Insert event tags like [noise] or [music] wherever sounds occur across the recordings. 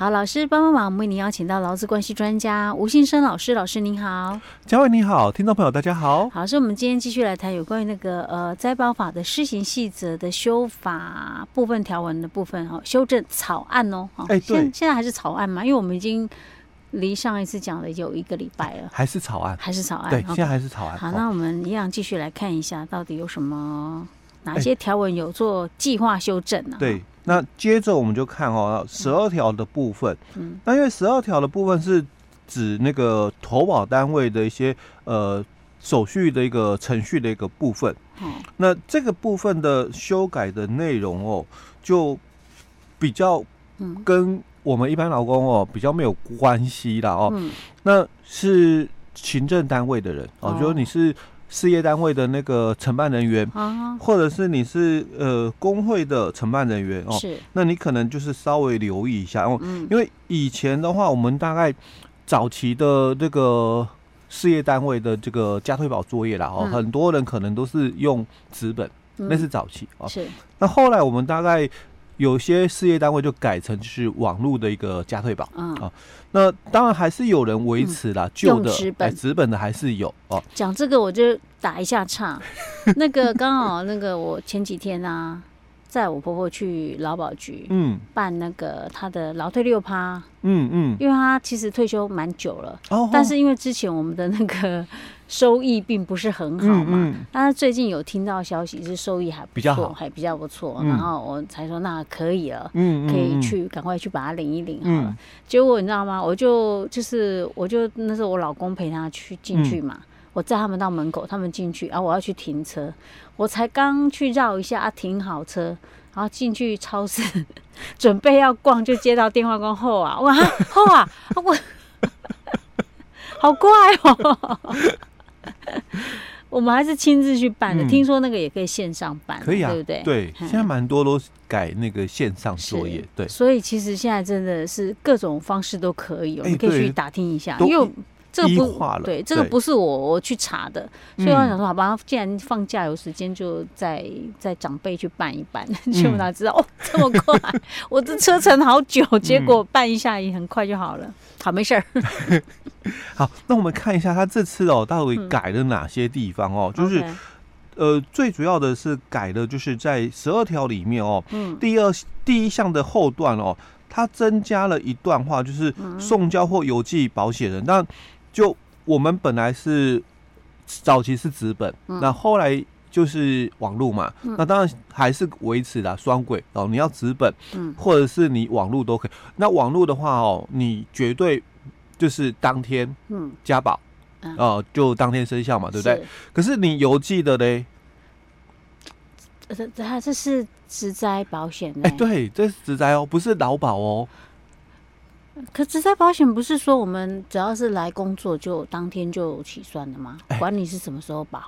好，老师帮帮忙，我们为您邀请到劳资关系专家吴信生老师，老师您好，嘉惠你好，听众朋友大家好。好，所以我们今天继续来谈有关于那个呃灾保法的施行细则的修法部分条文的部分哦，修正草案哦，哎，对，现在还是草案嘛，因为我们已经离上一次讲了有一个礼拜了，还是草案，还是草案，对，现在还是草案。好，那我们一样继续来看一下，到底有什么哪些条文有做计划修正呢？对。那接着我们就看哦，十二条的部分。嗯，那因为十二条的部分是指那个投保单位的一些呃手续的一个程序的一个部分。嗯，那这个部分的修改的内容哦，就比较跟我们一般劳工哦比较没有关系啦哦。嗯，那是行政单位的人哦，就是你是。事业单位的那个承办人员，或者是你是呃工会的承办人员哦，是，那你可能就是稍微留意一下哦，因为以前的话，我们大概早期的这个事业单位的这个加退保作业啦哦，很多人可能都是用纸本，那是早期哦，是，那后来我们大概。有些事业单位就改成就是网络的一个加退保，嗯。啊，那当然还是有人维持啦，旧的纸本。纸本的还是有哦。讲这个我就打一下岔，[laughs] 那个刚好那个我前几天啊，载我婆婆去劳保局，嗯，办那个她的劳退六趴，嗯嗯，因为她其实退休蛮久了，哦，但是因为之前我们的那个。收益并不是很好嘛，嗯嗯、但是最近有听到消息是收益还不错，还比较不错，嗯、然后我才说那可以了，嗯、可以去赶快去把它领一领好了。嗯、结果你知道吗？我就就是我就那时候我老公陪他去进去嘛，嗯、我载他们到门口，他们进去，然后我要去停车，我才刚去绕一下啊，停好车，然后进去超市 [laughs] 准备要逛，就接到电话说后啊，哇后啊，我好怪哦。[laughs] 我们还是亲自去办的，嗯、听说那个也可以线上办，可以啊，对不对？对，现在蛮多都改那个线上作业，对。所以其实现在真的是各种方式都可以，我们可以去打听一下，因为。这个不对，这个不是我我去查的，所以我想说，好吧，既然放假有时间，就再再长辈去办一办，[laughs] 结果哪知道哦，这么快，我的车程好久，结果办一下也很快就好了。好，没事儿。[laughs] 好，那我们看一下他这次哦，到底改了哪些地方哦？就是呃，最主要的是改的就是在十二条里面哦，第二第一项的后段哦，它增加了一段话，就是送交或邮寄保险人，那。就我们本来是早期是纸本，嗯、那后来就是网络嘛，嗯、那当然还是维持了双轨哦。你要纸本，嗯、或者是你网络都可以。那网络的话哦，你绝对就是当天加保，嗯、哦，就当天生效嘛，对不对？是可是你邮寄的嘞，这这这是职灾保险哎，对，这是职灾哦，不是劳保哦。可职灾保险不是说我们只要是来工作就当天就起算的吗？管你是什么时候保。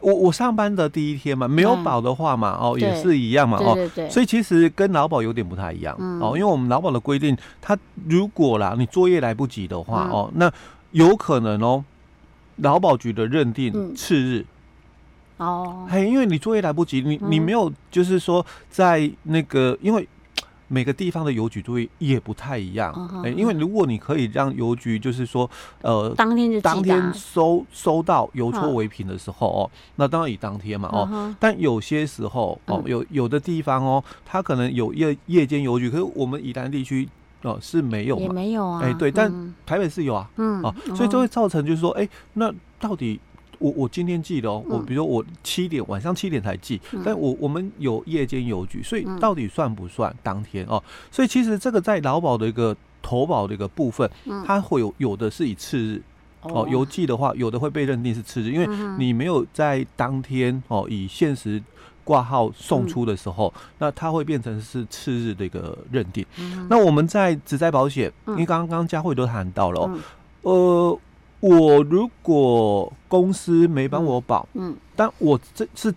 我我上班的第一天嘛，没有保的话嘛，哦也是一样嘛，哦，所以其实跟劳保有点不太一样哦，因为我们劳保的规定，它如果啦你作业来不及的话哦，那有可能哦，劳保局的认定次日。哦，嘿，因为你作业来不及，你你没有就是说在那个因为。每个地方的邮局作业也不太一样，哎，因为如果你可以让邮局就是说，呃，当天就当天收收到邮戳为凭的时候哦，那当然以当天嘛哦，但有些时候哦，有有的地方哦，它可能有夜夜间邮局，可是我们宜兰地区哦是没有，也没有啊，哎对，但台北是有啊，嗯，哦，所以就会造成就是说，哎，那到底。我我今天寄的哦，我比如说我七点晚上七点才寄，但我我们有夜间邮局，所以到底算不算当天哦？所以其实这个在劳保的一个投保的一个部分，它会有有的是以次日哦邮寄的话，有的会被认定是次日，因为你没有在当天哦以限时挂号送出的时候，那它会变成是次日的一个认定。那我们在职灾保险，因为刚刚佳慧都谈到了哦，呃。我如果公司没帮我保，嗯，但我这是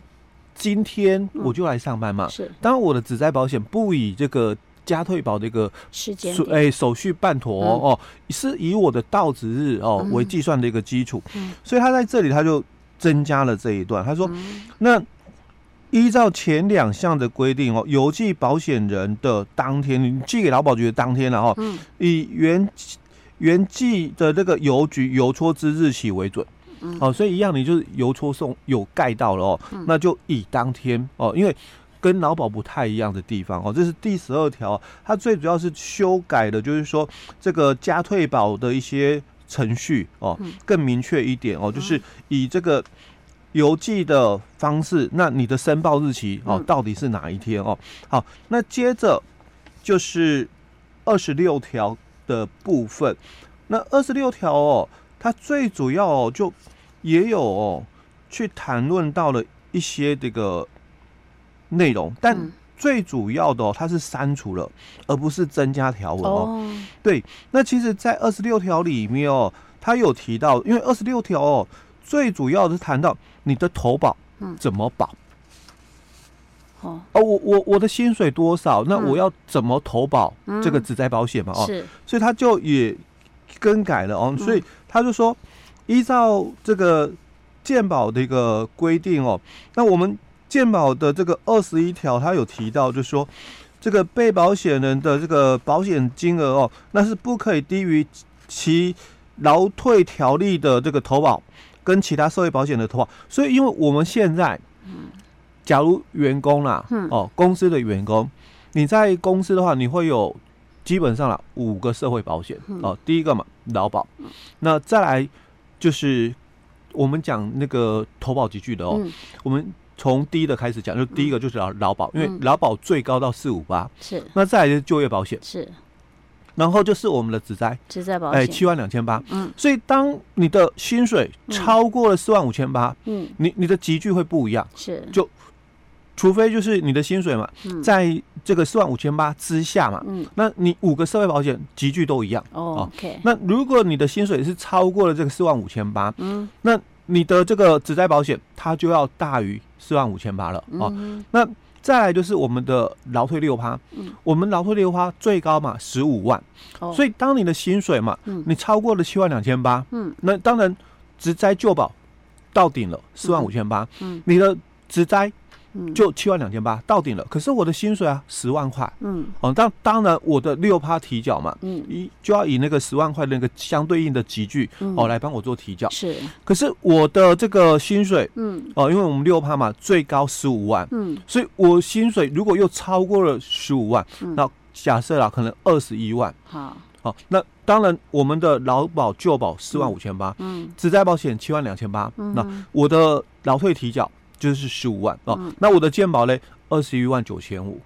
今天我就来上班嘛，是。当我的职灾保险不以这个加退保的一个时间，哎，手续办妥哦，是以我的到职日哦为计算的一个基础，所以他在这里他就增加了这一段，他说，那依照前两项的规定哦，邮寄保险人的当天，你寄给劳保局的当天了哦，嗯，以原原寄的这个邮局邮戳之日起为准，嗯，好，所以一样，你就是邮戳送有盖到了哦，那就以当天哦，因为跟劳保不太一样的地方哦，这是第十二条，它最主要是修改的，就是说这个加退保的一些程序哦，更明确一点哦，就是以这个。邮寄的方式，那你的申报日期哦，到底是哪一天哦？好，那接着就是二十六条的部分。那二十六条哦，它最主要哦，就也有哦，去谈论到了一些这个内容，但最主要的哦，它是删除了，而不是增加条文哦。对，那其实，在二十六条里面哦，它有提到，因为二十六条哦。最主要的是谈到你的投保怎么保？哦，哦，我我我的薪水多少？那我要怎么投保这个职灾保险嘛？哦，是，所以他就也更改了哦。所以他就说，依照这个健保的一个规定哦，那我们健保的这个二十一条，他有提到，就是说这个被保险人的这个保险金额哦，那是不可以低于其劳退条例的这个投保。跟其他社会保险的投保，所以因为我们现在，假如员工啦，哦，公司的员工，你在公司的话，你会有基本上啦五个社会保险哦。第一个嘛，劳保，那再来就是我们讲那个投保集聚的哦。我们从第一的开始讲，就第一个就是劳劳保，因为劳保最高到四五八，是。那再来就是就业保险，是。然后就是我们的职灾，职灾保险，哎，七万两千八。嗯，所以当你的薪水超过了四万五千八，嗯，你你的集聚会不一样，是，就除非就是你的薪水嘛，在这个四万五千八之下嘛，嗯，那你五个社会保险集聚都一样，哦，OK。那如果你的薪水是超过了这个四万五千八，嗯，那你的这个职灾保险它就要大于四万五千八了，哦，那。再来就是我们的劳退六趴，嗯，我们劳退六趴最高嘛十五万，哦，所以当你的薪水嘛，嗯，你超过了七万两千八，嗯，那当然职灾旧保到顶了四万五千八，嗯，你的职灾。就七万两千八到顶了，可是我的薪水啊十万块，嗯，哦，当当然我的六趴提缴嘛，嗯，一就要以那个十万块的那个相对应的级距，哦，来帮我做提缴，是，可是我的这个薪水，嗯，哦，因为我们六趴嘛，最高十五万，嗯，所以我薪水如果又超过了十五万，嗯。那假设啦，可能二十一万，好，好，那当然我们的劳保旧保四万五千八，嗯，职灾保险七万两千八，那我的劳退提缴。就是十五万哦，嗯、那我的鉴保嘞，二十一万九千五。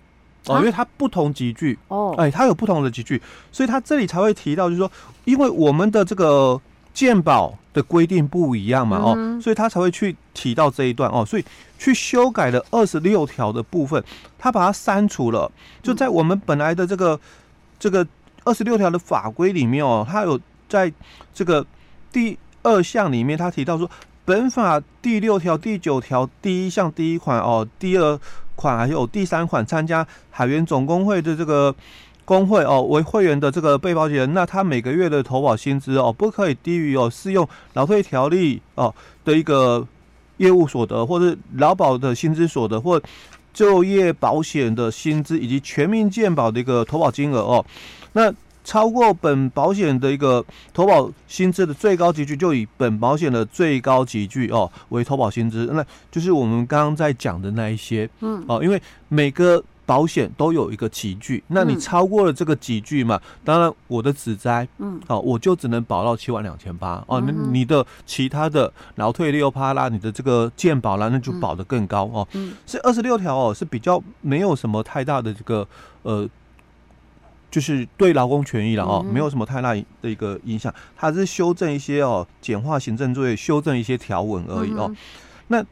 哦，因为它不同级距。哦，哎，它有不同的级距，所以它这里才会提到，就是说，因为我们的这个鉴保的规定不一样嘛，哦，所以他才会去提到这一段哦，所以去修改了二十六条的部分，他把它删除了，就在我们本来的这个这个二十六条的法规里面哦，它有在这个第二项里面，他提到说。本法第六条、第九条第一项第一款哦，第二款还有第三款，参加海员总工会的这个工会哦，为会员的这个被保险人，那他每个月的投保薪资哦，不可以低于哦适用劳退条例哦的一个业务所得，或者劳保的薪资所得，或就业保险的薪资，以及全民健保的一个投保金额哦，那。超过本保险的一个投保薪资的最高级距，就以本保险的最高级距哦为投保薪资，那就是我们刚刚在讲的那一些，嗯，哦，因为每个保险都有一个级距，那你超过了这个级距嘛，当然我的子灾，嗯，哦，我就只能保到七万两千八哦，那你的其他的劳退六趴啦，你的这个健保啦，那就保得更高哦，嗯，是二十六条哦是比较没有什么太大的这个呃。就是对劳工权益了哦，没有什么太大的一个影响，它是修正一些哦，简化行政作业，修正一些条文而已哦。那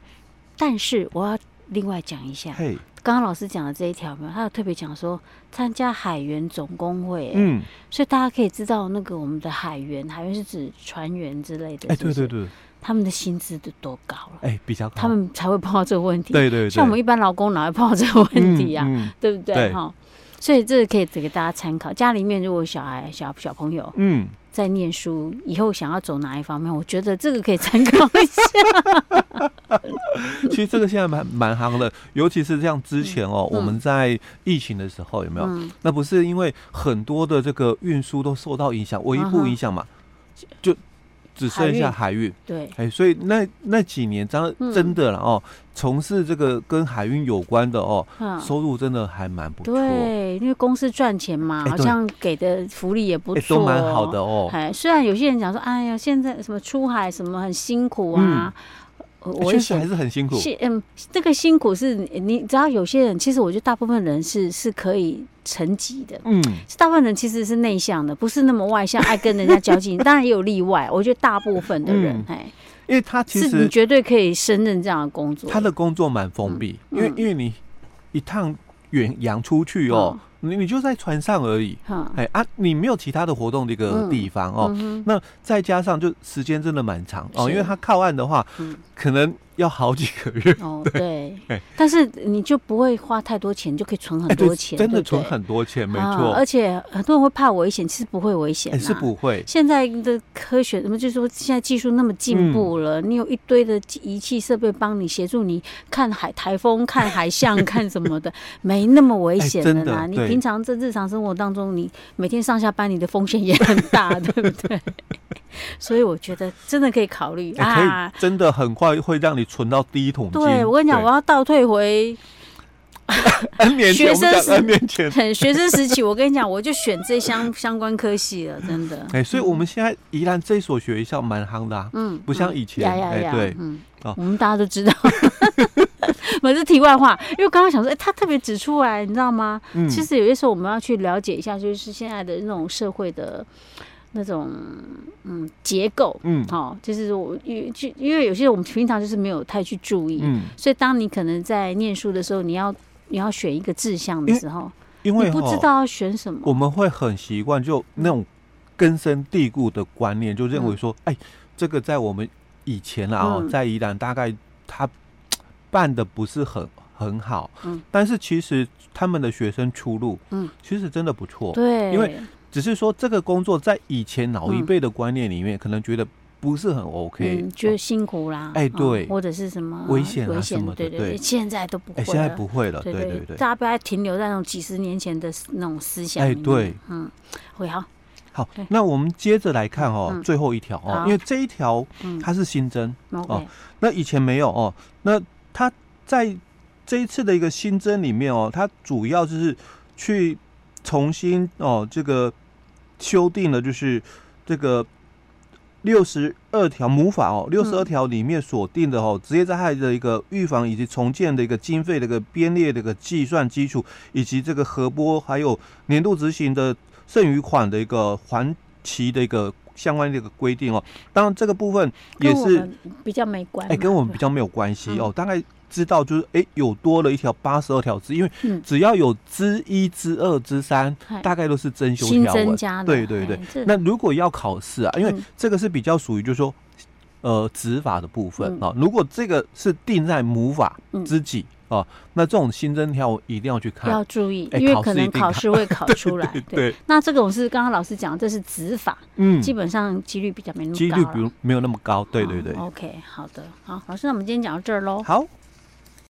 但是我要另外讲一下，嘿，刚刚老师讲的这一条没有，他有特别讲说参加海员总工会，嗯，所以大家可以知道那个我们的海员，海员是指船员之类的，哎，对对对，他们的薪资都多高了，哎，比较高，他们才会碰到这个问题，对对，像我们一般劳工哪会碰到这个问题呀？对不对？哈。所以这个可以给大家参考。家里面如果小孩小小朋友嗯在念书，以后想要走哪一方面，我觉得这个可以参考一下。[laughs] 其实这个现在蛮蛮行的，尤其是像之前哦，嗯、我们在疫情的时候有没有？嗯、那不是因为很多的这个运输都受到影响，唯一不影响嘛，就。只剩下海运，对，哎，所以那那几年真真的了哦，从事这个跟海运有关的哦，收入真的还蛮不错。对，因为公司赚钱嘛，好像给的福利也不错，都蛮好的哦。哎，虽然有些人讲说，哎呀，现在什么出海什么很辛苦啊。我确实还是很辛苦。嗯，这个辛苦是你知道，有些人其实我觉得大部分人是是可以沉寂的。嗯，大部分人其实是内向的，不是那么外向，爱跟人家交际。[laughs] 当然也有例外，我觉得大部分的人，哎，因为他其实你绝对可以胜任这样的工作。他的工作蛮封闭，因为因为你一趟远洋出去哦。你你就在船上而已，哎啊，你没有其他的活动的一个地方哦。那再加上就时间真的蛮长哦，因为它靠岸的话，可能。要好几个月哦，对，但是你就不会花太多钱，就可以存很多钱，真的存很多钱，没错。而且很多人会怕危险，其实不会危险，是不会。现在的科学，什么就是说现在技术那么进步了，你有一堆的仪器设备帮你协助你看海台风、看海象、[laughs] 看什么的，没那么危险的啦。你平常在日常生活当中，你每天上下班，你的风险也很大，对不对？[laughs] 所以我觉得真的可以考虑啊，真的很快会让你。存到第一桶金。对，我跟你讲，我要倒退回 N 年前，学生时 N 年前，学生时期，我跟你讲，我就选这相相关科系了，真的。哎，所以我们现在宜兰这所学校蛮夯的，嗯，不像以前，哎，对，嗯，我们大家都知道。[laughs] 我是题外话，因为刚刚想说，哎，他特别指出来，你知道吗？其实有些时候我们要去了解一下，就是现在的那种社会的。那种嗯结构嗯。好，就是我因为就因为有些我们平常就是没有太去注意，嗯，所以当你可能在念书的时候，你要你要选一个志向的时候，因为你不知道要选什么，我们会很习惯就那种根深蒂固的观念，就认为说，哎，这个在我们以前啊，在宜兰大概他 [tsk] 办的不是很很好，嗯，但是其实他们的学生出路，嗯，其实真的不错，对，因为。只是说这个工作在以前老一辈的观念里面，可能觉得不是很 OK，觉得辛苦啦，哎，对，或者是什么危险啊什么的，对对，现在都不会，现在不会了，对对对，大家不要停留在那种几十年前的那种思想，哎，对，嗯，会好，好，那我们接着来看哦，最后一条哦，因为这一条它是新增哦，那以前没有哦，那它在这一次的一个新增里面哦，它主要就是去重新哦这个。修订了，就是这个六十二条母法哦，六十二条里面锁定的哦，职业灾害的一个预防以及重建的一个经费的一个编列的一个计算基础，以及这个核拨还有年度执行的剩余款的一个还期的一个相关的一个规定哦。当然，这个部分也是比较没关，哎，跟我们比较没有关系哦，大概。知道就是哎、欸，有多了一条八十二条之，因为只要有之一、之二、之三，大概都是增修条文。对对对。那如果要考试啊，因为这个是比较属于就是说，呃，执法的部分啊。如果这个是定在母法之己啊，那这种新增条一定要去看，要注意，因为可能考试会考 [laughs] 出来。对。那这个我是刚刚老师讲，这是执法，嗯，基本上几率比较没那么高，几率比如没有那么高。对对对。OK，好的，好，老师，那我们今天讲到这儿喽。好。